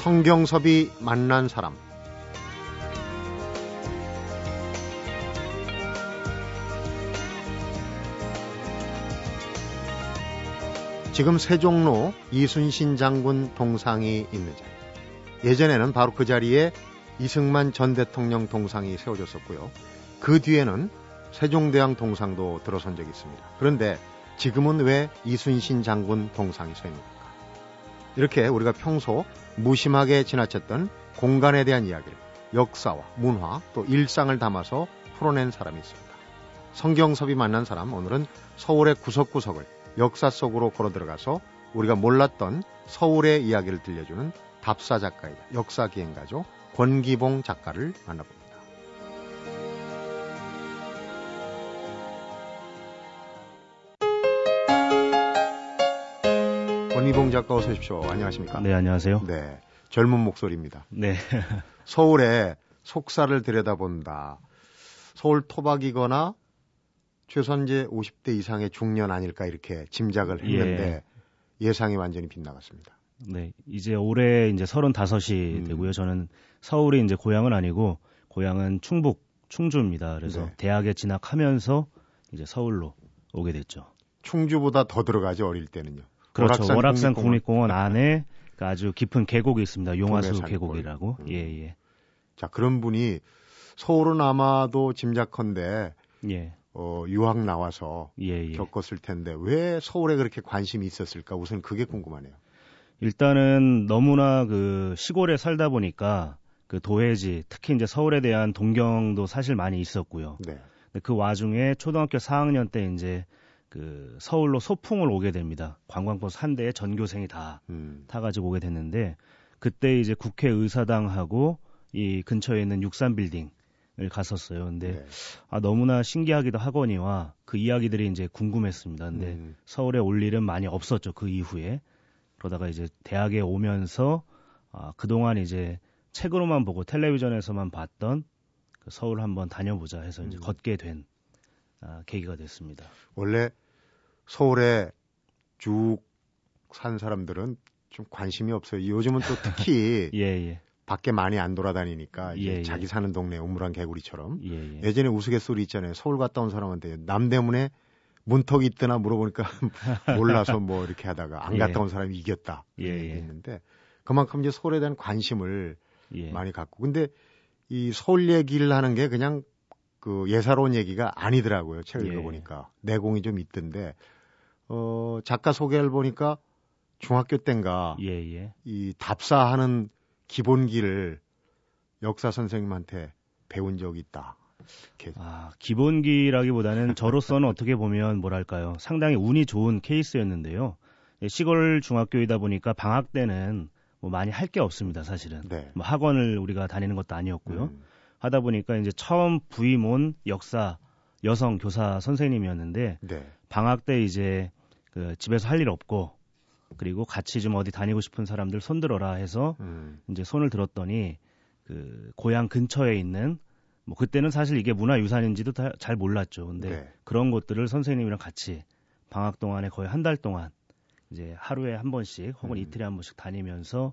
성경섭이 만난 사람 지금 세종로 이순신 장군 동상이 있는 자리. 예전에는 바로 그 자리에 이승만 전 대통령 동상이 세워졌었고요. 그 뒤에는 세종대왕 동상도 들어선 적이 있습니다. 그런데 지금은 왜 이순신 장군 동상이 서 있는 걸까? 이렇게 우리가 평소 무심하게 지나쳤던 공간에 대한 이야기를 역사와 문화 또 일상을 담아서 풀어낸 사람이 있습니다. 성경섭이 만난 사람 오늘은 서울의 구석구석을 역사 속으로 걸어 들어가서 우리가 몰랐던 서울의 이야기를 들려주는 답사 작가이자 역사 기행가죠. 권기봉 작가를 만나봅니다. 어서 오십시오. 안녕하십니까? 네, 안녕하세요. 네. 젊은 목소리입니다. 네. 서울의 속사를 들여다본다. 서울 토박이거나 최소한 이제 50대 이상의 중년 아닐까 이렇게 짐작을 했는데 예. 상이 완전히 빗나갔습니다. 네, 이제 올해 이제 35이 음. 되고요. 저는 서울이 이제 고향은 아니고 고향은 충북 충주입니다. 그래서 네. 대학에 진학하면서 이제 서울로 오게 됐죠. 충주보다 더 들어가죠 어릴 때는요. 그렇죠. 월악산, 월악산 국립공원, 국립공원 안에 그 아주 깊은 계곡이 있습니다. 용화수 계곡이라고. 음. 예, 예. 자, 그런 분이 서울은 아마도 짐작컨대 예. 어, 유학 나와서 예, 예. 겪었을 텐데 왜 서울에 그렇게 관심이 있었을까? 우선 그게 궁금하네요. 일단은 너무나 그 시골에 살다 보니까 그 도해지 특히 이제 서울에 대한 동경도 사실 많이 있었고요. 네. 그 와중에 초등학교 4학년 때 이제 그 서울로 소풍을 오게 됩니다. 관광버스 한 대에 전교생이 다 음. 타가지고 오게 됐는데 그때 이제 국회 의사당하고 이 근처에 있는 63빌딩 을 갔었어요. 근데 네. 아 너무나 신기하기도 하거니와 그 이야기들이 이제 궁금했습니다. 근데 음. 서울에 올 일은 많이 없었죠. 그 이후에 그러다가 이제 대학에 오면서 아 그동안 이제 책으로만 보고 텔레비전에서만 봤던 그 서울 한번 다녀보자 해서 이제 음. 걷게 된 아, 계기가 됐습니다. 원래 서울에 쭉 산 사람들은 좀 관심이 없어요. 요즘은 또 특히 예, 예. 밖에 많이 안 돌아다니니까 이제 예, 예. 자기 사는 동네 우물한 개구리처럼 예, 예. 전에 우스갯소리 있잖아요. 서울 갔다 온 사람한테 남대문에 문턱이 있더나 물어보니까 몰라서 뭐 이렇게 하다가 안 갔다 예. 온 사람이 이겼다 예, 예. 했는데 그만큼 이제 서울에 대한 관심을 많이 갖고 근데 이 서울 얘기를 하는 게 그냥 그 예사로운 얘기가 아니더라고요. 책을 읽어보니까 내공이 좀 있던데 어 작가 소개를 보니까 중학교 땐가 이 답사하는 기본기를 역사 선생님한테 배운 적이 있다. 이렇게. 아, 기본기라기보다는 저로서는 어떻게 보면 뭐랄까요. 상당히 운이 좋은 케이스였는데요. 예, 시골 중학교이다 보니까 방학 때는 뭐 많이 할 게 없습니다, 사실은. 네. 뭐 학원을 우리가 다니는 것도 아니었고요. 음. 하다 보니까 이제 처음 부임 온 역사 여성 교사 선생님이었는데 네. 방학 때 이제 그 집에서 할 일 없고 그리고 같이 좀 어디 다니고 싶은 사람들 손들어라 해서 음. 이제 손을 들었더니 그 고향 근처에 있는 뭐 그때는 사실 이게 문화유산인지도 다, 잘 몰랐죠. 근데 네. 그런 곳들을 선생님이랑 같이 방학 동안에 거의 한 달 동안 이제 하루에 한 번씩 혹은 음. 이틀에 한 번씩 다니면서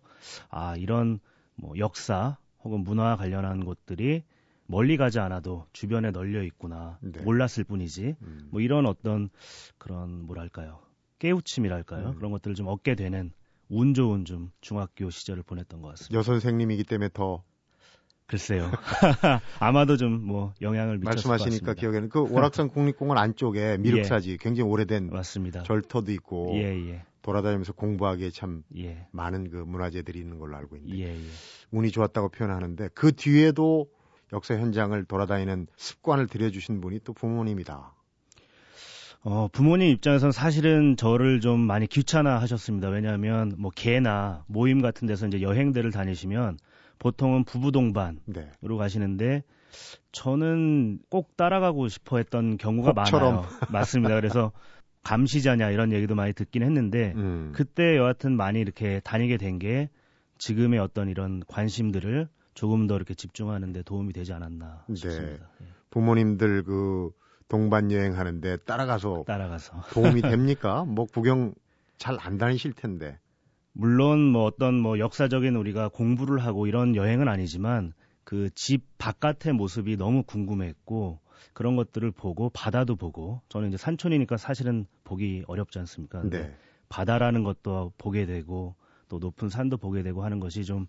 아 이런 뭐 역사 혹은 문화 관련한 곳들이 멀리 가지 않아도 주변에 널려 있구나 네. 몰랐을 뿐이지 음. 뭐 이런 어떤 그런 뭐랄까요 깨우침이랄까요? 음. 그런 것들을 좀 얻게 되는 운 좋은 좀 중학교 시절을 보냈던 것 같습니다. 여 선생님이기 때문에 더 글쎄요. 아마도 좀 뭐 영향을 미쳤을 말씀하시니까 기억에는 그 월악산 국립공원 안쪽에 미륵사지 예. 굉장히 오래된 맞습니다. 절터도 있고 예, 예. 돌아다니면서 공부하기에 참 예. 많은 그 문화재들이 있는 걸로 알고 있는데 예, 예. 운이 좋았다고 표현하는데 그 뒤에도 역사 현장을 돌아다니는 습관을 들여주신 분이 또 부모님이다. 어, 부모님 입장에서는 사실은 저를 좀 많이 귀찮아 하셨습니다. 왜냐하면 뭐 개나 모임 같은 데서 이제 여행들을 다니시면 보통은 부부 동반으로 네. 가시는데 저는 꼭 따라가고 싶어 했던 경우가. 많아요. 맞습니다. 그래서 감시자냐 이런 얘기도 많이 듣긴 했는데 음. 그때 여하튼 많이 이렇게 다니게 된 게 지금의 어떤 이런 관심들을 조금 더 이렇게 집중하는 데 도움이 되지 않았나 네. 싶습니다. 네. 부모님들 그 동반 여행하는데 따라가서 따라가서 도움이 됩니까? 뭐 구경 잘 안 다니실 텐데. 물론 뭐 어떤 뭐 역사적인 우리가 공부를 하고 이런 여행은 아니지만 그 집 바깥의 모습이 너무 궁금했고 그런 것들을 보고 바다도 보고 저는 이제 산촌이니까 사실은 보기 어렵지 않습니까? 네. 바다라는 것도 보게 되고 또 높은 산도 보게 되고 하는 것이 좀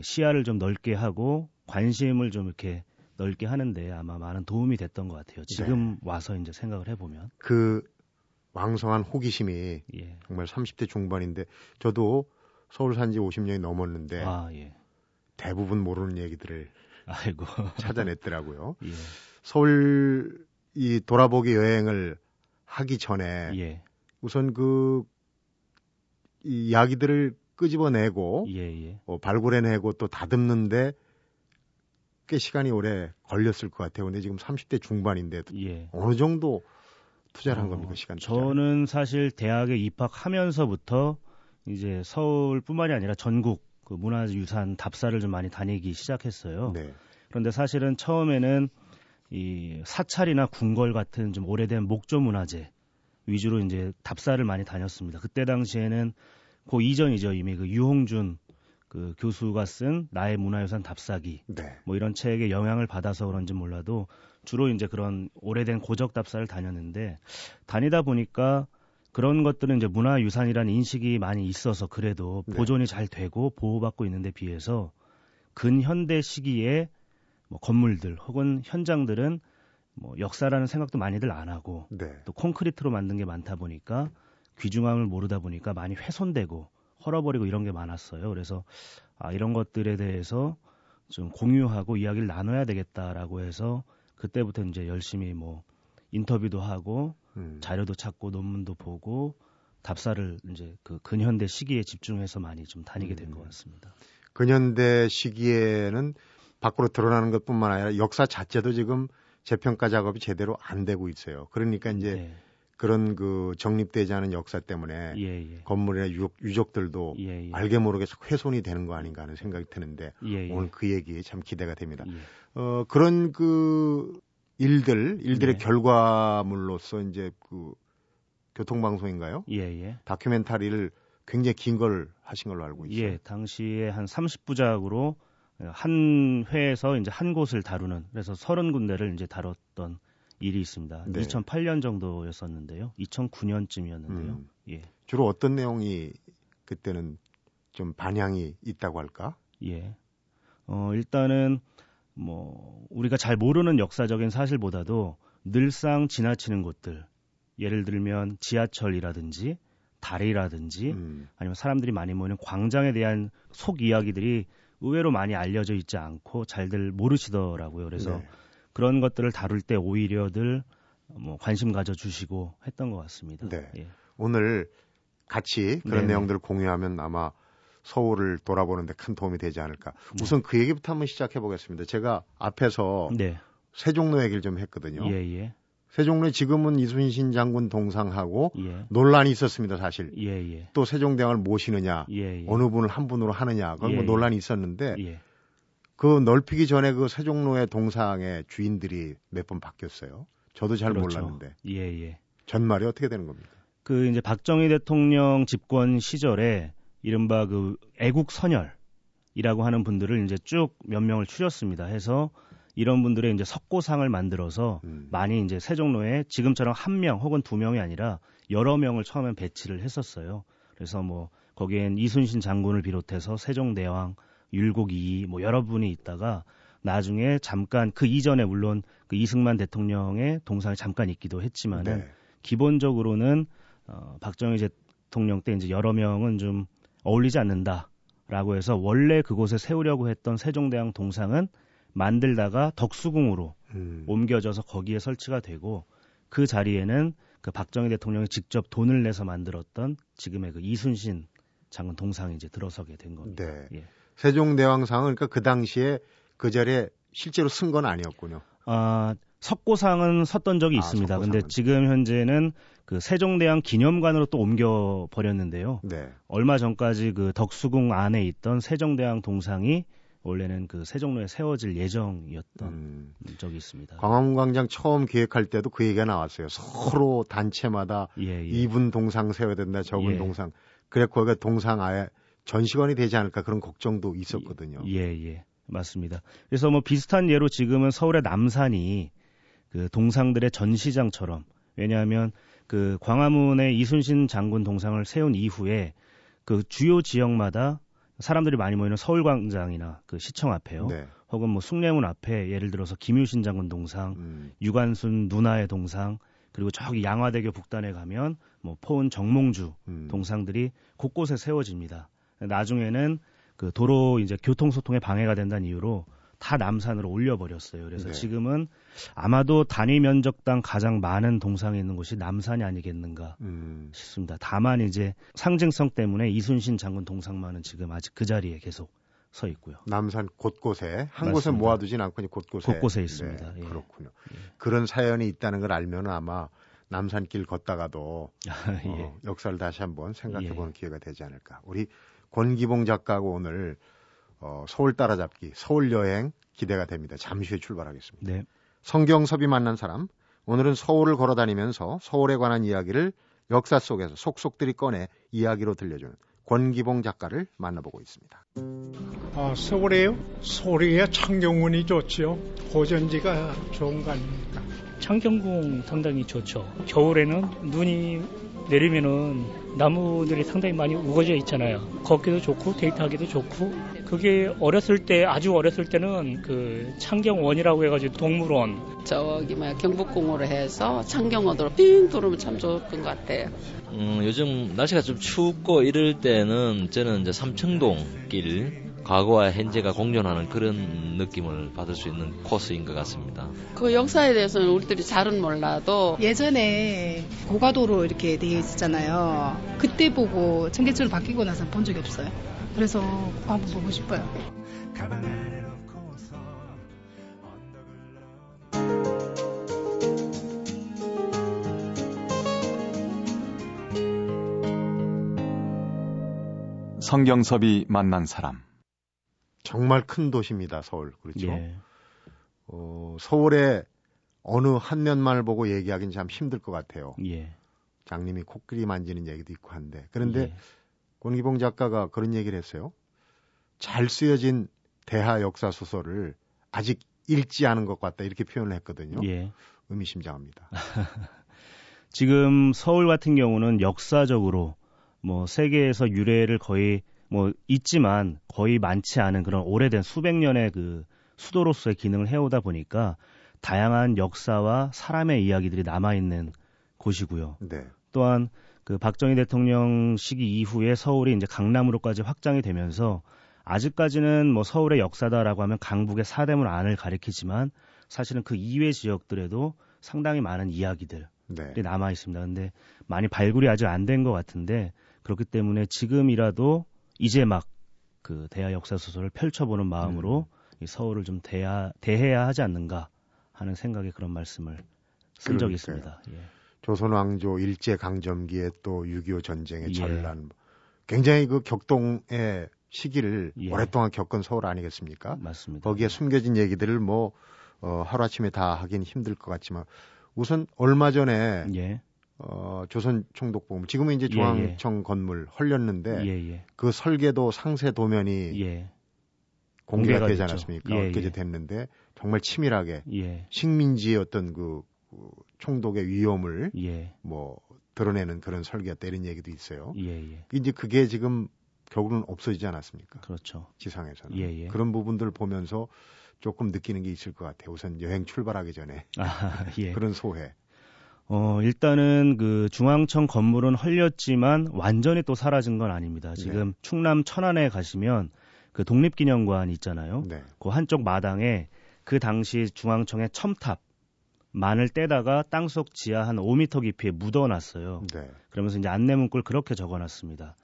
시야를 좀 넓게 하고 관심을 좀 이렇게 넓게 하는데 아마 많은 도움이 됐던 것 같아요. 지금 네. 와서 이제 생각을 해보면 그 왕성한 호기심이 예. 정말 30대 중반인데 저도 서울 산지 50년이 넘었는데 아, 예. 대부분 모르는 얘기들을 아이고. 찾아냈더라고요. 예. 서울 이 돌아보기 여행을 하기 전에 예. 우선 그 이야기들을 끄집어내고 예, 예. 어, 발굴해내고 또 다듬는데 꽤 시간이 오래 걸렸을 것 같아요. 근데 지금 30대 중반인데 예. 어느 정도 투자를 한 어, 겁니까 시간? 투자? 저는 사실 대학에 입학하면서부터 이제 서울뿐만이 아니라 전국 그 문화유산 답사를 좀 많이 다니기 시작했어요. 네. 그런데 사실은 처음에는 이 사찰이나 궁궐 같은 좀 오래된 목조 문화재 위주로 이제 답사를 많이 다녔습니다. 그때 당시에는 그 이전이죠. 이미 그 유홍준 그 교수가 쓴 나의 문화유산 답사기 네. 뭐 이런 책에 영향을 받아서 그런지 몰라도 주로 이제 그런 오래된 고적 답사를 다녔는데 다니다 보니까 그런 것들은 이제 문화유산이라는 인식이 많이 있어서 그래도 네. 보존이 잘 되고 보호받고 있는데 비해서 근현대 시기에 뭐 건물들 혹은 현장들은 뭐 역사라는 생각도 많이들 안 하고 네. 또 콘크리트로 만든 게 많다 보니까 귀중함을 모르다 보니까 많이 훼손되고 헐어버리고 이런 게 많았어요. 그래서 아 이런 것들에 대해서 좀 공유하고 이야기를 나눠야 되겠다라고 해서 그때부터 이제 열심히 뭐 인터뷰도 하고 음. 자료도 찾고 논문도 보고 답사를 이제 그 근현대 시기에 집중해서 많이 좀 다니게 된것 음. 같습니다. 근현대 시기에는 밖으로 드러나는 것뿐만 아니라 역사 자체도 지금 재평가 작업이 제대로 안 되고 있어요. 그러니까 이제 네. 그런 그 정립되지 않은 역사 때문에 예, 예. 건물이나 유적, 유적들도 예, 예. 알게 모르게 훼손이 되는 거 아닌가 하는 생각이 드는데 예, 예. 오늘 그 얘기 참 기대가 됩니다. 어, 그런 그 일들, 일들의 네. 결과물로서 이제 그 교통방송인가요? 예, 다큐멘터리를 굉장히 긴 걸 하신 걸로 알고 있어요. 예, 당시에 한 30부작으로 한 회에서 이제 한 곳을 다루는 그래서 30군데를 이제 다뤘던 일이 있습니다. 네. 2008년 정도였었는데요. 2009년쯤이었는데요. 음. 예. 주로 어떤 내용이 그때는 좀 반향이 있다고 할까? 예. 어, 일단은 뭐 우리가 잘 모르는 역사적인 사실보다도 늘상 지나치는 곳들 예를 들면 지하철이라든지 다리라든지 음. 아니면 사람들이 많이 모이는 광장에 대한 속 이야기들이 의외로 많이 알려져 있지 않고 잘들 모르시더라고요. 그래서 네. 그런 것들을 다룰 때 오히려들 뭐 관심 가져 주시고 했던 것 같습니다. 네. 예. 오늘 같이 그런 네네. 내용들을 공유하면 아마 서울을 돌아보는데 큰 도움이 되지 않을까. 네. 우선 그 얘기부터 한번 시작해 보겠습니다. 제가 앞에서 네. 세종로 얘기를 좀 했거든요. 예, 예. 세종로에 지금은 이순신 장군 동상하고 예. 논란이 있었습니다, 사실. 예, 예. 또 세종대왕을 모시느냐, 예, 예. 어느 분을 한 분으로 하느냐, 뭐 예, 논란이 있었는데 그 넓히기 전에 그 세종로의 동상의 주인들이 몇 번 바뀌었어요. 저도 잘 그렇죠. 몰랐는데. 예, 예. 전말이 어떻게 되는 겁니까? 그 이제 박정희 대통령 집권 시절에 이른바 그 애국 선열이라고 하는 분들을 이제 쭉 몇 명을 추렸습니다. 해서 이런 분들의 이제 석고상을 만들어서 음. 많이 이제 세종로에 지금처럼 한 명 혹은 두 명이 아니라 여러 명을 처음엔 배치를 했었어요. 그래서 뭐 거기엔 이순신 장군을 비롯해서 세종대왕, 율곡 이이 뭐 여러 분이 있다가 나중에 잠깐 그 이전에 물론 그 이승만 대통령의 동상이 잠깐 있기도 했지만은 네. 기본적으로는 어 박정희 대통령 때 이제 여러 명은 좀 어울리지 않는다라고 해서 원래 그곳에 세우려고 했던 세종대왕 동상은 만들다가 덕수궁으로 음. 옮겨져서 거기에 설치가 되고 그 자리에는 그 박정희 대통령이 직접 돈을 내서 만들었던 지금의 그 이순신 장군 동상이 이제 들어서게 된 겁니다. 네. 예. 세종대왕상은 그러니까 그 당시에 그 자리에 실제로 쓴 건 아니었군요. 아, 석고상은 섰던 적이 아, 있습니다. 석고상은. 근데 지금 현재는 그 세종대왕 기념관으로 또 옮겨 버렸는데요. 네. 얼마 전까지 그 덕수궁 안에 있던 세종대왕 동상이 원래는 그 세종로에 세워질 예정이었던 음. 적이 있습니다. 광화문광장 처음 기획할 때도 그 얘기가 나왔어요. 서로 단체마다 예, 예. 이분 동상 세워야 된다, 저분 예. 동상. 그래 거기가 동상 아예 전시관이 되지 않을까 그런 걱정도 있었거든요. 예, 예. 맞습니다. 그래서 뭐 비슷한 예로 지금은 서울의 남산이 그 동상들의 전시장처럼 왜냐하면 그 광화문에 이순신 장군 동상을 세운 이후에 그 주요 지역마다 사람들이 많이 모이는 서울광장이나 그 시청 앞에요. 네. 혹은 뭐 숭례문 앞에 예를 들어서 김유신 장군 동상, 음. 유관순 누나의 동상, 그리고 저기 양화대교 북단에 가면 뭐 포은 정몽주 음. 동상들이 곳곳에 세워집니다. 나중에는 그 도로 이제 교통 소통에 방해가 된다는 이유로 다 남산으로 올려버렸어요. 그래서 네. 지금은 아마도 단위 면적당 가장 많은 동상이 있는 곳이 남산이 아니겠는가 음. 싶습니다. 다만 이제 상징성 때문에 이순신 장군 동상만은 지금 아직 그 자리에 계속 서 있고요. 남산 곳곳에 한 곳에 모아두진 않고 곳곳에 곳곳에 있습니다. 네, 예. 그렇군요. 예. 그런 사연이 있다는 걸 알면 아마 남산길 걷다가도 예. 어, 역사를 다시 한번 생각해보는 예. 기회가 되지 않을까. 우리 권기봉 작가하고 오늘 어, 서울 따라잡기, 서울 여행 기대가 됩니다. 잠시 후에 출발하겠습니다. 네. 성경섭이 만난 사람, 오늘은 서울을 걸어 다니면서 서울에 관한 이야기를 역사 속에서 속속들이 꺼내 이야기로 들려주는 권기봉 작가를 만나보고 있습니다. 아, 서울에요? 서울에 창경운이 좋지요. 고전지가 좋은 거 아닙니까? 창경궁 상당히 좋죠. 겨울에는 눈이 내리면은 나무들이 상당히 많이 우거져 있잖아요. 걷기도 좋고 데이트하기도 좋고 그게 어렸을 때 아주 어렸을 때는 그 창경원이라고 해가지고 동물원 저기 뭐 경복궁으로 해서 창경원으로 빙 돌으면 참 좋았던 것 같아요. 음, 요즘 날씨가 좀 춥고 이럴 때는 저는 이제 삼청동 길 과거와 현재가 공존하는 그런 느낌을 받을 수 있는 코스인 것 같습니다. 그 역사에 대해서는 우리들이 잘은 몰라도 예전에 고가도로 이렇게 되어 있었잖아요. 그때 보고 청계천으로 바뀌고 나서 본 적이 없어요. 그래서 한번 보고 싶어요. 성경섭이 만난 사람 정말 큰 도시입니다, 서울. 그렇죠. 예. 어, 서울의 어느 한 면만을 보고 얘기하기는 참 힘들 것 같아요. 예. 장님이 코끼리 만지는 얘기도 있고 한데. 그런데 예. 권기봉 작가가 그런 얘기를 했어요. 잘 쓰여진 대하 역사 소설을 아직 읽지 않은 것 같다 이렇게 표현을 했거든요. 예. 의미심장합니다. 지금 서울 같은 경우는 역사적으로 뭐 세계에서 유래를 거의 뭐 있지만 거의 많지 않은 그런 오래된 수백 년의 그 수도로서의 기능을 해오다 보니까 다양한 역사와 사람의 이야기들이 남아 있는 곳이고요. 네. 또한 그 박정희 대통령 시기 이후에 서울이 이제 강남으로까지 확장이 되면서 아직까지는 뭐 서울의 역사다라고 하면 강북의 사대문 안을 가리키지만 사실은 그 이외 지역들에도 상당히 많은 이야기들이 네. 남아 있습니다. 근데 많이 발굴이 아직 안 된 것 같은데 그렇기 때문에 지금이라도 이제 막 그 대하 역사 소설을 펼쳐보는 마음으로 음. 이 서울을 좀 대하, 대해야 하지 않는가 하는 생각에 그런 말씀을 쓴 적이 있습니다. 예. 조선 왕조 일제 강점기에 또 6.25 전쟁의 예. 전란 굉장히 그 격동의 시기를 예. 오랫동안 겪은 서울 아니겠습니까? 맞습니다. 거기에 숨겨진 얘기들을 뭐 어, 하루아침에 다 하긴 힘들 것 같지만 우선 얼마 전에 예. 어, 조선 총독부금 지금은 이제 예, 중앙청 예, 예. 건물 헐렸는데 예, 예, 그 설계도 상세 도면이 예. 공개가, 되지 않았습니까? 엊그제 됐는데 정말 치밀하게 식민지의 어떤 그, 그 총독의 위험을 뭐 드러내는 그런 설계였다 이런 얘기도 있어요. 이제 그게 지금 결국은 없어지지 않았습니까? 그렇죠. 지상에서는 그런 부분들을 보면서 조금 느끼는 게 있을 것 같아요. 우선 여행 출발하기 전에 아, 그런 소회. 어, 일단은 그 중앙청 건물은 헐렸지만 완전히 또 사라진 건 아닙니다. 지금 네. 충남 천안에 가시면 그 독립기념관 있잖아요. 네. 그 한쪽 마당에 그 당시 중앙청의 첨탑 만을 떼다가 땅속 지하 한 5m 깊이에 묻어놨어요. 네. 그러면서 이제 안내 문구를 그렇게 적어놨습니다.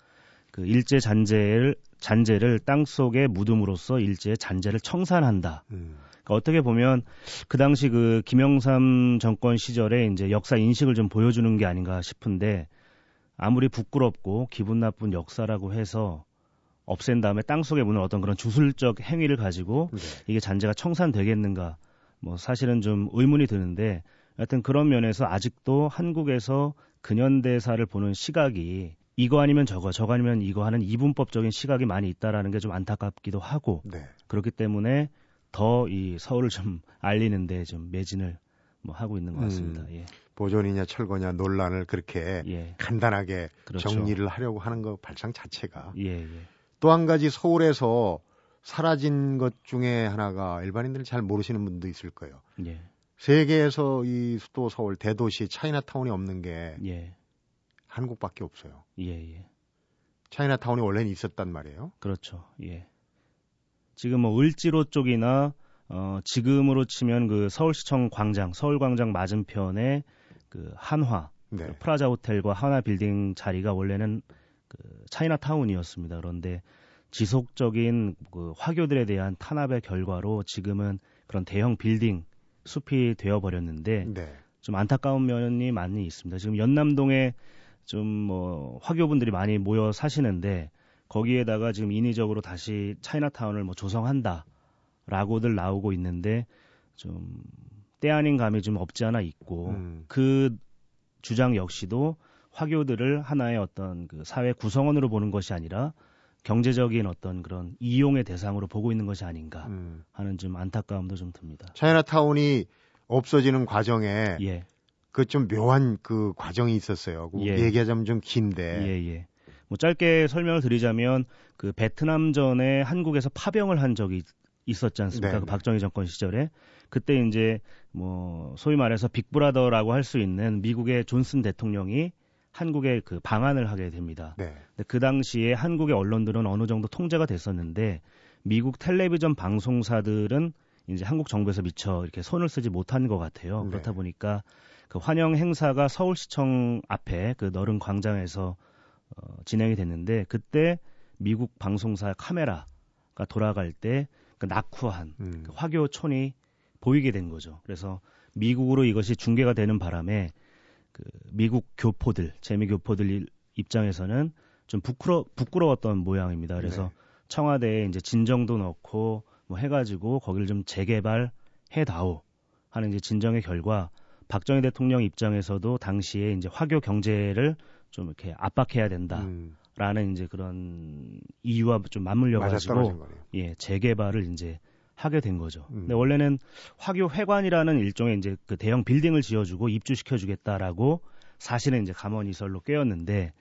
그 일제 잔재를 잔재를 땅 속에 묻음으로써 일제의 잔재를 청산한다. 음. 그러니까 어떻게 보면 그 당시 그 김영삼 정권 시절에 이제 역사 인식을 좀 보여주는 게 아닌가 싶은데 아무리 부끄럽고 기분 나쁜 역사라고 해서 없앤 다음에 땅 속에 묻는 어떤 그런 주술적 행위를 가지고 네. 이게 잔재가 청산되겠는가 뭐 사실은 좀 의문이 드는데 하여튼 그런 면에서 아직도 한국에서 근현대사를 보는 시각이 이거 아니면 저거, 저거 아니면 이거 하는 이분법적인 시각이 많이 있다라는 게 좀 안타깝기도 하고 네. 그렇기 때문에 더 이 서울을 좀 알리는데 좀 매진을 뭐 하고 있는 것 같습니다. 음, 예. 보존이냐 철거냐 논란을 그렇게 예. 간단하게 그렇죠. 정리를 하려고 하는 것 발상 자체가 예, 예. 또한 가지 서울에서 사라진 것 중에 하나가 일반인들이 잘 모르시는 분도 있을 거예요. 예. 세계에서 이 수도 서울 대도시 차이나타운이 없는 게 예. 한국밖에 없어요. 예, 예. 차이나타운이 원래는 있었단 말이에요. 그렇죠. 예. 지금 뭐 을지로 쪽이나 어 지금으로 치면 그 서울시청 광장, 서울광장 맞은편에 그 한화 네. 그 프라자 호텔과 한화 빌딩 자리가 원래는 그 차이나타운이었습니다. 그런데 지속적인 그 화교들에 대한 탄압의 결과로 지금은 그런 대형 빌딩 숲이 되어 버렸는데 네. 좀 안타까운 면이 많이 있습니다. 지금 연남동에 좀 뭐 화교분들이 많이 모여 사시는데 거기에다가 지금 인위적으로 다시 차이나타운을 뭐 조성한다라고들 나오고 있는데 좀 때 아닌 감이 좀 없지 않아 있고 음. 그 주장 역시도 화교들을 하나의 어떤 그 사회 구성원으로 보는 것이 아니라 경제적인 어떤 그런 이용의 대상으로 보고 있는 것이 아닌가 음. 하는 좀 안타까움도 좀 듭니다. 차이나타운이 없어지는 과정에 예. 그좀 묘한 그 과정이 있었어요. 그 예. 얘기하자면 좀 긴데. 예, 예. 뭐 짧게 설명을 드리자면 그 베트남전에 한국에서 파병을 한 적이 있었지 않습니까? 네, 그 네. 박정희 정권 시절에 그때 이제 뭐 소위 말해서 빅브라더라고 할 수 있는 미국의 존슨 대통령이 한국에 그 방한을 하게 됩니다. 네. 그 당시에 한국의 언론들은 어느 정도 통제가 됐었는데 미국 텔레비전 방송사들은 이제 한국 정부에서 미처 이렇게 손을 쓰지 못한 것 같아요. 네. 그렇다 보니까 그 환영 행사가 서울시청 앞에 그 너른 광장에서 어, 진행이 됐는데 그때 미국 방송사 카메라가 돌아갈 때 그 낙후한 음. 그 화교촌이 보이게 된 거죠. 그래서 미국으로 이것이 중계가 되는 바람에 그 미국 교포들, 재미 교포들 입장에서는 좀 부끄러 부끄러웠던 모양입니다. 그래서 네. 청와대에 이제 진정도 넣고 뭐 해가지고 거기를 좀 재개발해 다오 하는 이제 진정의 결과 박정희 대통령 입장에서도 당시에 이제 화교 경제를 좀 이렇게 압박해야 된다라는 음. 이제 그런 이유와 좀 맞물려 가지고 예 재개발을 이제 하게 된 거죠. 음. 근데 원래는 화교 회관이라는 일종의 이제 그 대형 빌딩을 지어주고 입주시켜 주겠다라고 사실은 이제 감언이설로 꿰었는데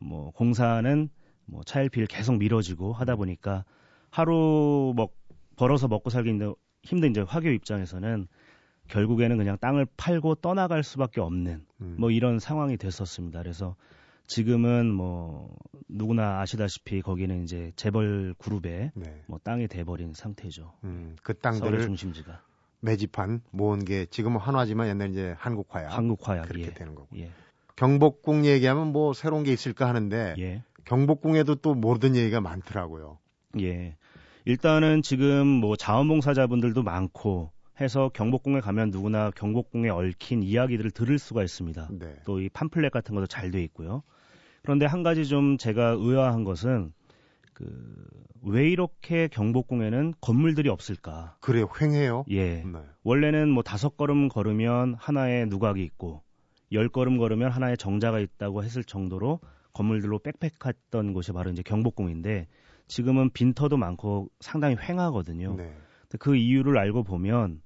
뭐 공사는 뭐 차일피일 계속 미뤄지고 하다 보니까 하루 먹 벌어서 먹고 살기 힘든 이제 화교 입장에서는 결국에는 그냥 땅을 팔고 떠나갈 수밖에 없는 음. 뭐 이런 상황이 됐었습니다. 그래서 지금은 뭐 누구나 아시다시피 거기는 이제 재벌 그룹의 네. 뭐 땅이 돼버린 상태죠. 음, 그 땅들을 중심지가 매집한 모은 게 지금은 한화지만 옛날 이제 한국화약, 한국화약 그렇게 예. 되는 거고. 예. 경복궁 얘기하면 뭐 새로운 게 있을까 하는데 예. 경복궁에도 또 모든 얘기가 많더라고요. 예. 일단은 지금 뭐 자원봉사자분들도 많고 해서 경복궁에 가면 누구나 경복궁에 얽힌 이야기들을 들을 수가 있습니다. 네. 또이 팜플렛 같은 것도 잘 돼 있고요. 그런데 한 가지 좀 제가 의아한 것은 그 왜 이렇게 경복궁에는 건물들이 없을까? 그래요, 횡해요. 예. 네. 원래는 뭐 다섯 걸음 걸으면 하나의 누각이 있고 열 걸음 걸으면 하나의 정자가 있다고 했을 정도로 건물들로 빽빽했던 곳이 바로 이제 경복궁인데 지금은 빈터도 많고 상당히 횡하거든요. 네. 그 이유를 알고 보면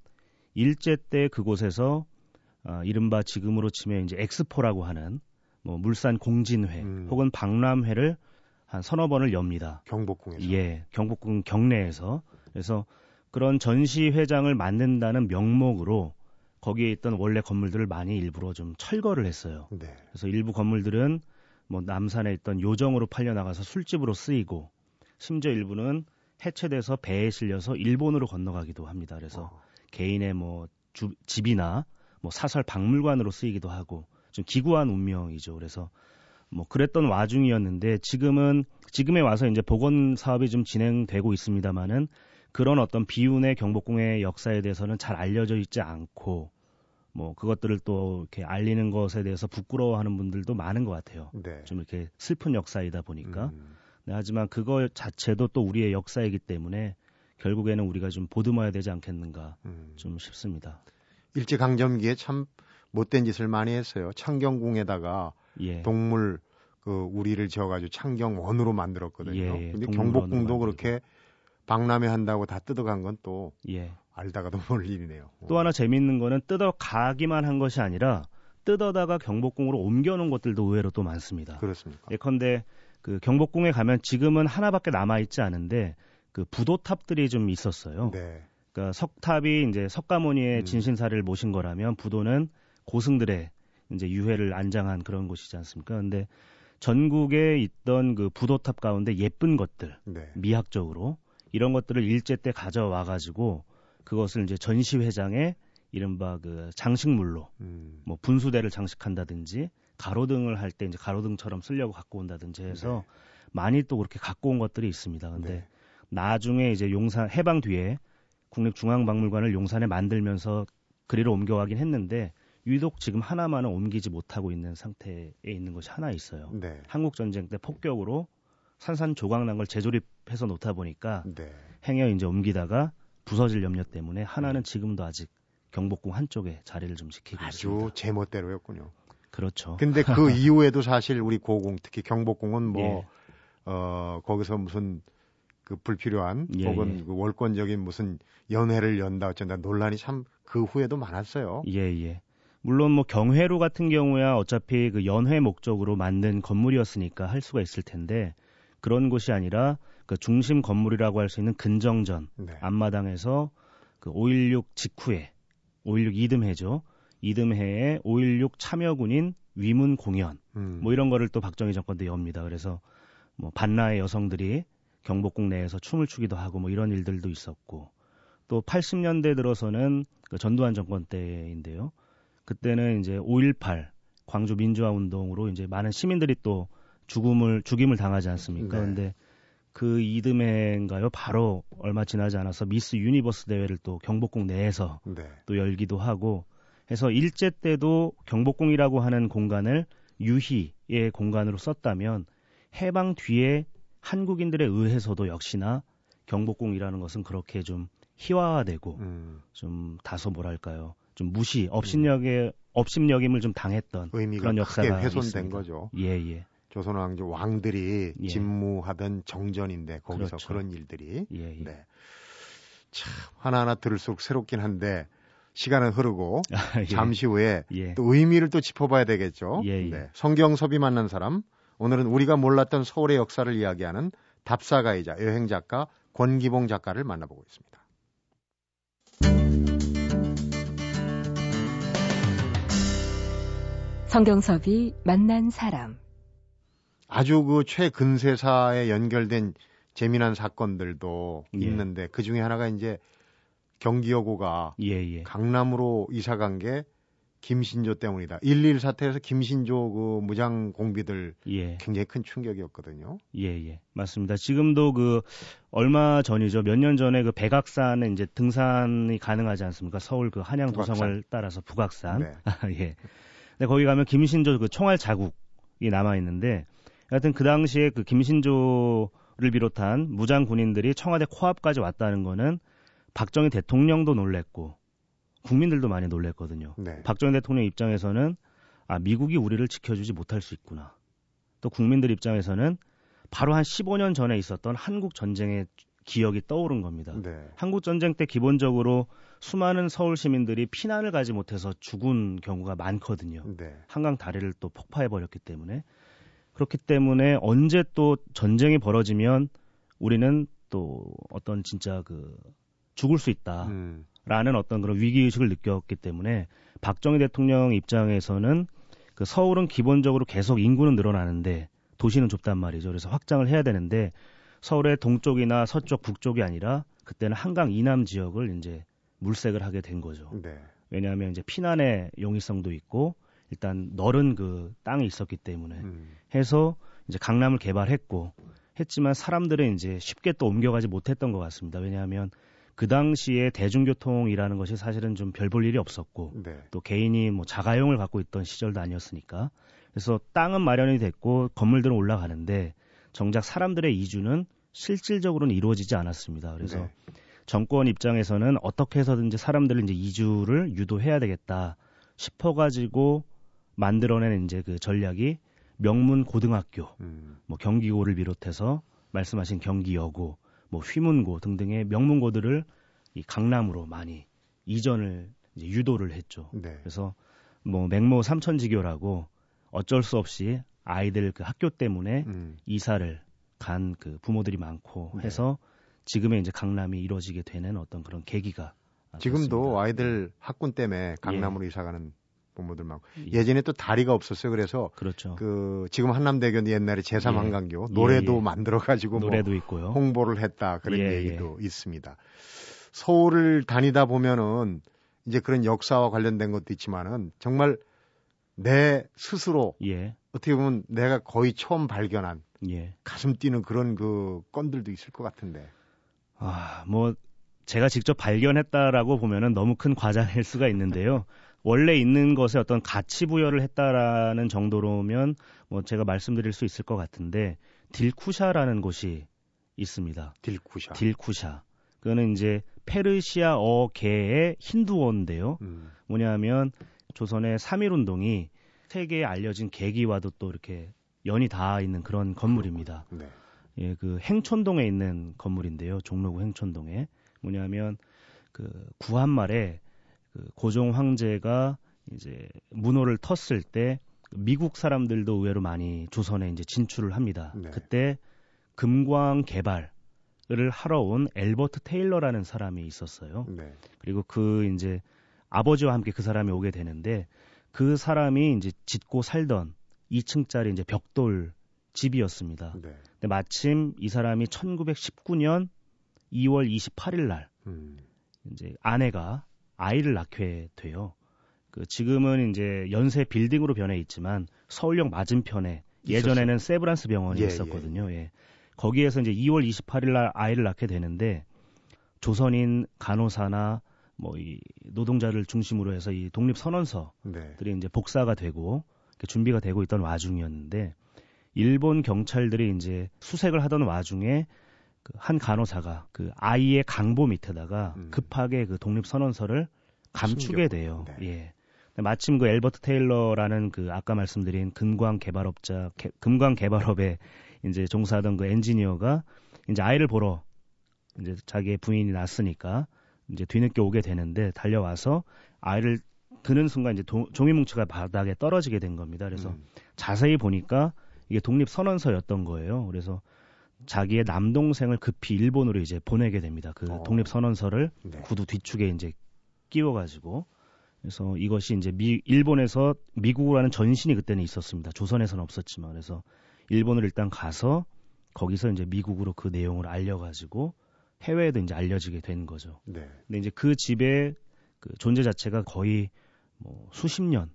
일제 때 그곳에서 어, 이른바 지금으로 치면 이제 엑스포라고 하는 뭐 물산 공진회 음. 혹은 박람회를 한 서너 번을 엽니다. 경복궁에서. 예, 경복궁 경내에서 그래서 그런 전시회장을 만든다는 명목으로 거기에 있던 원래 건물들을 많이 일부러 좀 철거를 했어요. 네. 그래서 일부 건물들은 뭐 남산에 있던 요정으로 팔려 나가서 술집으로 쓰이고 심지어 일부는 해체돼서 배에 실려서 일본으로 건너가기도 합니다. 그래서 어. 개인의 뭐 주, 집이나 뭐 사설 박물관으로 쓰이기도 하고 좀 기구한 운명이죠. 그래서 뭐 그랬던 와중이었는데 지금은 지금에 와서 이제 복원 사업이 좀 진행되고 있습니다만은 그런 어떤 비운의 경복궁의 역사에 대해서는 잘 알려져 있지 않고 뭐 그것들을 또 이렇게 알리는 것에 대해서 부끄러워하는 분들도 많은 것 같아요. 네. 좀 이렇게 슬픈 역사이다 보니까. 음. 네, 하지만 그거 자체도 또 우리의 역사이기 때문에 결국에는 우리가 좀 보듬어야 되지 않겠는가 음. 좀 싶습니다. 일제 강점기에 참 못된 짓을 많이 했어요. 창경궁에다가 예. 동물 그 우리를 지어가지고 창경 원으로 만들었거든요. 예, 예. 근데 경복궁도 그렇게 박람회 한다고 다 뜯어간 건또 예. 알다가도 모를 일이네요. 또 하나 재미있는 거는 뜯어가기만 한 것이 아니라 뜯어다가 경복궁으로 옮겨놓은 것들도 의외로 또 많습니다. 그렇습니까? 예컨대 그 경복궁에 가면 지금은 하나밖에 남아 있지 않은데 그 부도탑들이 좀 있었어요. 네. 그러니까 석탑이 이제 석가모니의 음. 진신사를 모신 거라면 부도는 고승들의 이제 유해를 안장한 그런 곳이지 않습니까? 근데 전국에 있던 그 부도탑 가운데 예쁜 것들, 네. 미학적으로 이런 것들을 일제 때 가져와 가지고 그것을 이제 전시회장에 이른바 그 장식물로 음. 뭐 분수대를 장식한다든지 가로등을 할 때 이제 가로등처럼 쓰려고 갖고 온다든지 해서 네. 많이 또 그렇게 갖고 온 것들이 있습니다. 근데 네. 나중에 이제 용산 해방 뒤에 국립중앙박물관을 용산에 만들면서 그리로 옮겨가긴 했는데 유독 지금 하나만은 옮기지 못하고 있는 상태에 있는 것이 하나 있어요. 네. 한국 전쟁 때 폭격으로 산산조각 난 걸 재조립해서 놓다 보니까 네. 행여 이제 옮기다가 부서질 염려 때문에 하나는 네. 지금도 아직 경복궁 한쪽에 자리를 좀 지키고 아주 있습니다. 아주 제멋대로였군요. 그렇죠. 근데 그 이후에도 사실 우리 고궁 특히 경복궁은 뭐 예. 어, 거기서 무슨 그 불필요한 예, 혹은 예. 그 월권적인 무슨 연회를 연다 어쩐다 논란이 참 그 후에도 많았어요. 예, 예. 물론 뭐 경회로 같은 경우야 어차피 그 연회 목적으로 만든 건물이었으니까 할 수가 있을 텐데 그런 곳이 아니라 그 중심 건물이라고 할 수 있는 근정전 네. 앞마당에서 그 5.16 직후에 5.16 이듬해죠. 이듬해에 5.16 참여군인 위문 공연 음. 뭐 이런 거를 또 박정희 정권 때 엽니다. 그래서 뭐 반나의 여성들이 경복궁 내에서 춤을 추기도 하고 뭐 이런 일들도 있었고 또 80년대 들어서는 그 전두환 정권 때인데요. 그때는 이제 5.18 광주 민주화 운동으로 이제 많은 시민들이 또 죽음을 죽임을 당하지 않습니까? 네. 근데 그 이듬해인가요? 바로 얼마 지나지 않아서 미스 유니버스 대회를 또 경복궁 내에서 네. 또 열기도 하고 해서 일제 때도 경복궁이라고 하는 공간을 유희의 공간으로 썼다면 해방 뒤에 한국인들에 의해서도 역시나 경복궁이라는 것은 그렇게 좀 희화화되고 음. 좀 다소 뭐랄까요? 좀 무시, 업신여김, 음. 업신여김을 좀 당했던 그런 역사가 훼손된 있습니다. 거죠. 예, 예. 조선 왕조 왕들이 예. 집무하던 정전인데 거기서 그렇죠. 그런 일들이 예, 예. 네. 참 하나하나 들을수록 새롭긴 한데 시간은 흐르고 아, 예. 잠시 후에 예. 또 의미를 또 짚어봐야 되겠죠. 예, 네. 성경섭이 만난 사람 오늘은 우리가 몰랐던 서울의 역사를 이야기하는 답사가이자 여행 작가 권기봉 작가를 만나보고 있습니다. 성경섭이 만난 사람 아주 그 최근세사에 연결된 재미난 사건들도 예. 있는데 그 중에 하나가 이제 경기여고가 예, 예. 강남으로 이사 간 게 김신조 때문이다. 1.1 사태에서 김신조 그 무장 공비들 예. 굉장히 큰 충격이었거든요. 예, 예. 맞습니다. 지금도 그 얼마 전이죠. 몇 년 전에 그 백악산에 이제 등산이 가능하지 않습니까? 서울 그 한양 도성을 따라서 북악산. 네. 예. 근데 거기 가면 김신조 그 총알 자국이 남아 있는데 하여튼 그 당시에 그 김신조를 비롯한 무장 군인들이 청와대 코앞까지 왔다는 거는 박정희 대통령도 놀랬고 국민들도 많이 놀랬거든요. 네. 박정희 대통령 입장에서는 아 미국이 우리를 지켜주지 못할 수 있구나. 또 국민들 입장에서는 바로 한 15년 전에 있었던 한국 전쟁의 기억이 떠오른 겁니다. 네. 한국 전쟁 때 기본적으로 수많은 서울 시민들이 피난을 가지 못해서 죽은 경우가 많거든요. 네. 한강 다리를 또 폭파해 버렸기 때문에 그렇기 때문에 언제 또 전쟁이 벌어지면 우리는 또 어떤 진짜 그 죽을 수 있다 라는 음. 어떤 그런 위기 의식을 느꼈기 때문에 박정희 대통령 입장에서는 그 서울은 기본적으로 계속 인구는 늘어나는데 도시는 좁단 말이죠. 그래서 확장을 해야 되는데 서울의 동쪽이나 서쪽, 북쪽이 아니라 그때는 한강 이남 지역을 이제 물색을 하게 된 거죠. 네. 왜냐하면 이제 피난의 용이성도 있고 일단 넓은 그 땅이 있었기 때문에 음. 해서 이제 강남을 개발했고 했지만 사람들은 이제 쉽게 또 옮겨가지 못했던 것 같습니다. 왜냐하면 그 당시에 대중교통이라는 것이 사실은 좀 별 볼 일이 없었고 네. 또 개인이 뭐 자가용을 갖고 있던 시절도 아니었으니까 그래서 땅은 마련이 됐고 건물들은 올라가는데 정작 사람들의 이주는 실질적으로는 이루어지지 않았습니다. 그래서 네. 정권 입장에서는 어떻게 해서든지 사람들을 이제 이주를 유도해야 되겠다 싶어 가지고 만들어낸 이제 그 전략이 명문 고등학교, 음. 뭐 경기고를 비롯해서 말씀하신 경기여고, 뭐 휘문고 등등의 명문고들을 이 강남으로 많이 이전을 이제 유도를 했죠. 네. 그래서 뭐 맹모 삼천지교라고 어쩔 수 없이 아이들 그 학교 때문에 음. 이사를 간 그 부모들이 많고 네. 해서 지금의 이제 강남이 이루어지게 되는 어떤 그런 계기가 지금도 됐습니다. 아이들 학군 때문에 강남으로 예. 이사 가는 부모들 많고 예. 예전에 또 다리가 없었어요. 그래서 그렇죠. 그 지금 한남대교는 옛날에 제3한강교 예. 노래도 예, 예. 만들어 가지고 뭐 노래도 뭐 있고요. 홍보를 했다 그런 예, 얘기도 있습니다. 서울을 다니다 보면은 이제 그런 역사와 관련된 것도 있지만은 정말 내 스스로 어떻게 보면 내가 거의 처음 발견한 가슴 뛰는 그런 그 건들도 있을 것 같은데. 아, 뭐 제가 직접 발견했다라고 보면은 너무 큰 과장일 수가 있는데요. 원래 있는 것에 어떤 가치 부여를 했다라는 정도로면 뭐 제가 말씀드릴 수 있을 것 같은데 딜쿠샤라는 곳이 있습니다. 딜쿠샤. 딜쿠샤. 그거는 이제 페르시아어계의 힌두어인데요. 음. 뭐냐면 조선의 3.1 운동이 세계에 알려진 계기와도 또 이렇게 연이 닿아 있는 그런 건물입니다. 네. 예, 그 행촌동에 있는 건물인데요. 종로구 행촌동에. 뭐냐면 그 구한말에 그 고종 황제가 이제 문호를 텄을 때 미국 사람들도 의외로 많이 조선에 이제 진출을 합니다. 네. 그때 금광 개발을 하러 온 엘버트 테일러라는 사람이 있었어요. 네. 그리고 그 이제 아버지와 함께 그 사람이 오게 되는데 그 사람이 이제 짓고 살던 2층짜리 이제 벽돌 집이었습니다. 네. 근데 마침 이 사람이 1919년 2월 28일 날 음. 이제 아내가 아이를 낳게 돼요. 그 지금은 이제 연세 빌딩으로 변해 있지만 서울역 맞은편에 예전에는 세브란스 병원이 예, 있었거든요. 예. 예. 거기에서 이제 2월 28일 날 아이를 낳게 되는데 조선인 간호사나 뭐 이 노동자를 중심으로 해서 이 독립 선언서들이 네. 이제 복사가 되고 준비가 되고 있던 와중이었는데 일본 경찰들이 이제 수색을 하던 와중에 그 한 간호사가 그 아이의 강보 밑에다가 음. 급하게 그 독립 선언서를 감추게 돼요. 네. 예. 마침 그 엘버트 테일러라는 그 아까 말씀드린 금광 개발업자 개, 금광 개발업에 이제 종사하던 그 엔지니어가 이제 아이를 보러 이제 자기의 부인이 낳았으니까 이제 뒤늦게 오게 되는데 달려와서 아이를 드는 순간 이제 도, 종이뭉치가 바닥에 떨어지게 된 겁니다. 그래서 음. 자세히 보니까 이게 독립 선언서였던 거예요. 그래서 자기의 남동생을 급히 일본으로 이제 보내게 됩니다. 그 어. 독립 선언서를 네. 구두 뒤축에 이제 끼워 가지고 그래서 이것이 이제 미 일본에서 미국으로 하는 전신이 그때는 있었습니다. 조선에서는 없었지만 그래서 일본을 일단 가서 거기서 이제 미국으로 그 내용을 알려 가지고 해외에도 이제 알려지게 된 거죠. 네. 근데 이제 그 집의 그 존재 자체가 거의 뭐 수십 년,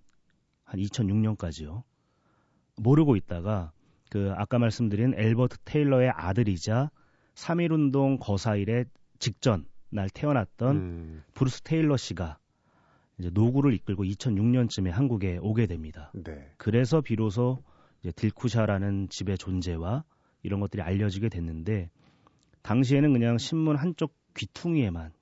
한 2006년까지요. 모르고 있다가 그 아까 말씀드린 엘버트 테일러의 아들이자 3.1운동 거사일에 직전 날 태어났던 음. 브루스 테일러 씨가 이제 노구를 이끌고 2006년쯤에 한국에 오게 됩니다. 네. 그래서 비로소 이제 딜쿠샤라는 집의 존재와 이런 것들이 알려지게 됐는데 당시에는 그냥 신문 한쪽 귀퉁이에만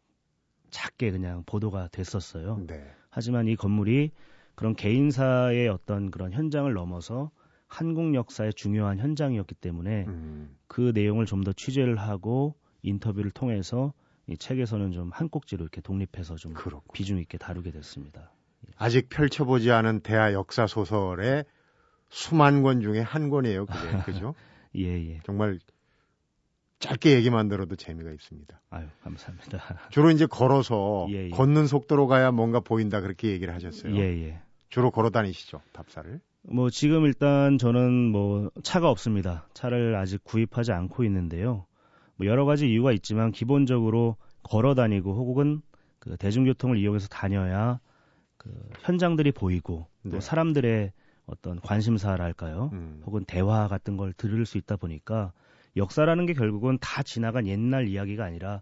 작게 그냥 보도가 됐었어요. 네. 하지만 이 건물이 그런 개인사의 어떤 그런 현장을 넘어서 한국 역사의 중요한 현장이었기 때문에 음. 그 내용을 좀 더 취재를 하고 인터뷰를 통해서 이 책에서는 좀 한 꼭지로 이렇게 독립해서 좀 그렇고. 비중 있게 다루게 됐습니다. 아직 펼쳐보지 않은 대하 역사 소설의 수만 권 중에 한 권이에요. 그게 그죠? 예, 예. 정말 짧게 얘기만 들어도 재미가 있습니다. 아유, 감사합니다. 주로 이제 걸어서 예, 예. 걷는 속도로 가야 뭔가 보인다 그렇게 얘기를 하셨어요. 예, 예. 주로 걸어 다니시죠, 답사를? 뭐 지금 일단 저는 뭐 차가 없습니다. 차를 아직 구입하지 않고 있는데요. 뭐 여러 가지 이유가 있지만 기본적으로 걸어 다니고 혹은 그 대중교통을 이용해서 다녀야 그 현장들이 보이고 네. 또 사람들의 어떤 관심사랄까요? 음. 혹은 대화 같은 걸 들을 수 있다 보니까 역사라는 게 결국은 다 지나간 옛날 이야기가 아니라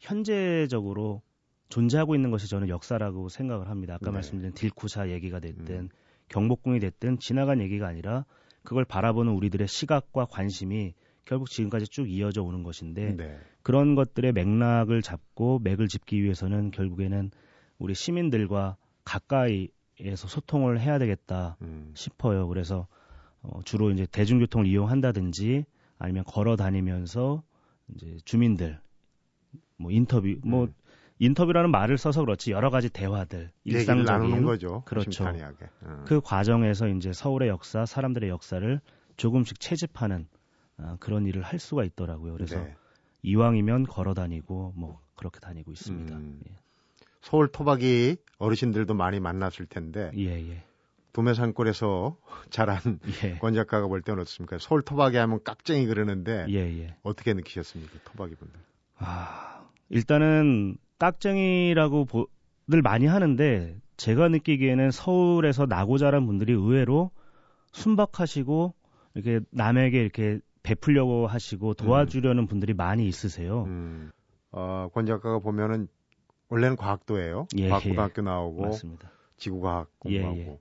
현재적으로 존재하고 있는 것이 저는 역사라고 생각을 합니다. 아까 네. 말씀드린 딜쿠샤 얘기가 됐든 음. 경복궁이 됐든 지나간 얘기가 아니라 그걸 바라보는 우리들의 시각과 관심이 결국 지금까지 쭉 이어져 오는 것인데 네. 그런 것들의 맥락을 잡고 맥을 짚기 위해서는 결국에는 우리 시민들과 가까이에서 소통을 해야 되겠다 음. 싶어요. 그래서 어, 주로 이제 대중교통을 이용한다든지 아니면 걸어 다니면서 이제 주민들 뭐 인터뷰 뭐 음. 인터뷰라는 말을 써서 그렇지 여러 가지 대화들 일상적인 거죠. 그렇죠. 음. 그 과정에서 이제 서울의 역사, 사람들의 역사를 조금씩 채집하는 아, 그런 일을 할 수가 있더라고요. 그래서 네. 이왕이면 걸어 다니고 뭐 그렇게 다니고 있습니다. 음. 예. 서울 토박이 어르신들도 많이 만났을 텐데 예, 예. 도매산골에서 자란 예. 권 작가가 볼 때는 어떻습니까? 서울 토박이 하면 깍쟁이 그러는데 예, 예. 어떻게 느끼셨습니까? 토박이 분들. 아, 일단은 깍쟁이라고 보, 늘 많이 하는데 제가 느끼기에는 서울에서 나고 자란 분들이 의외로 순박하시고 이렇게 남에게 이렇게 베풀려고 하시고 도와주려는 음. 분들이 많이 있으세요. 음. 어, 권 작가가 보면은 원래는 과학도예요. 예, 과학고등학교 예. 나오고 맞습니다. 지구과학 공부하고 예, 예.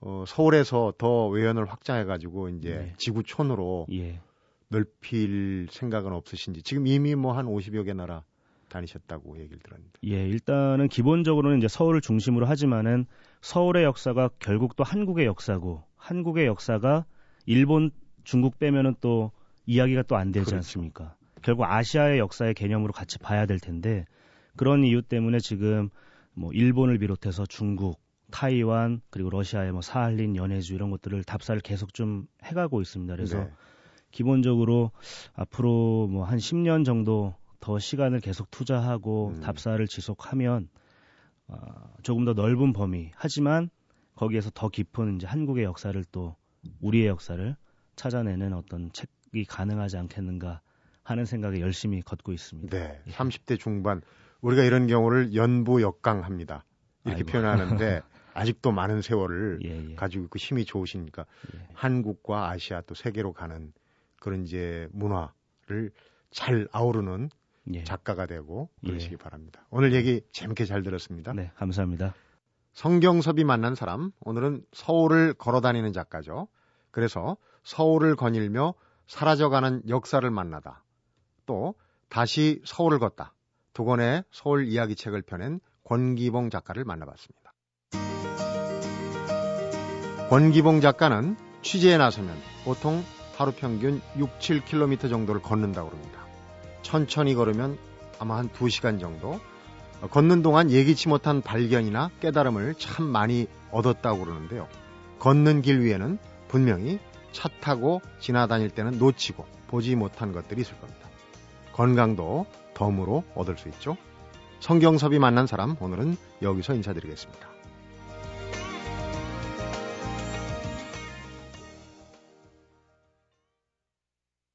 어, 서울에서 더 외연을 확장해가지고 이제 예. 지구촌으로 예. 넓힐 생각은 없으신지 지금 이미 뭐 한 50여 개 나라 다니셨다고 얘기를 들었는데. 예, 일단은 기본적으로는 이제 서울을 중심으로 하지만은 서울의 역사가 결국 또 한국의 역사고 한국의 역사가 일본, 중국 빼면은 또 이야기가 또 안 되지 그렇죠. 않습니까? 결국 아시아의 역사의 개념으로 같이 봐야 될 텐데 그런 이유 때문에 지금 뭐 일본을 비롯해서 중국, 타이완 그리고 러시아의 뭐 사할린, 연해주 이런 것들을 답사를 계속 좀 해가고 있습니다. 그래서 네. 기본적으로 앞으로 뭐 한 10년 정도 더 시간을 계속 투자하고 음. 답사를 지속하면 어, 조금 더 넓은 범위 하지만 거기에서 더 깊은 이제 한국의 역사를 또 우리의 역사를 찾아내는 어떤 책이 가능하지 않겠는가 하는 생각에 열심히 걷고 있습니다. 네. 예. 30대 중반 우리가 이런 경우를 연부 역강합니다. 이렇게 아이고. 표현하는데 아직도 많은 세월을 예, 예. 가지고 있고 힘이 좋으시니까 예. 한국과 아시아 또 세계로 가는 그런 이제 문화를 잘 아우르는 예. 작가가 되고 그러시기 예. 바랍니다. 오늘 얘기 재밌게 잘 들었습니다. 네, 감사합니다. 성경섭이 만난 사람 오늘은 서울을 걸어 다니는 작가죠. 그래서 서울을 거닐며 사라져가는 역사를 만나다. 또 다시 서울을 걷다. 두 권의 서울 이야기 책을 펴낸 권기봉 작가를 만나봤습니다. 권기봉 작가는 취재에 나서면 보통 하루 평균 6, 7km 정도를 걷는다고 합니다. 천천히 걸으면 아마 한 2시간 정도 걷는 동안 예기치 못한 발견이나 깨달음을 참 많이 얻었다고 그러는데요. 걷는 길 위에는 분명히 차 타고 지나다닐 때는 놓치고 보지 못한 것들이 있을 겁니다. 건강도 덤으로 얻을 수 있죠. 성경섭이 만난 사람 오늘은 여기서 인사드리겠습니다.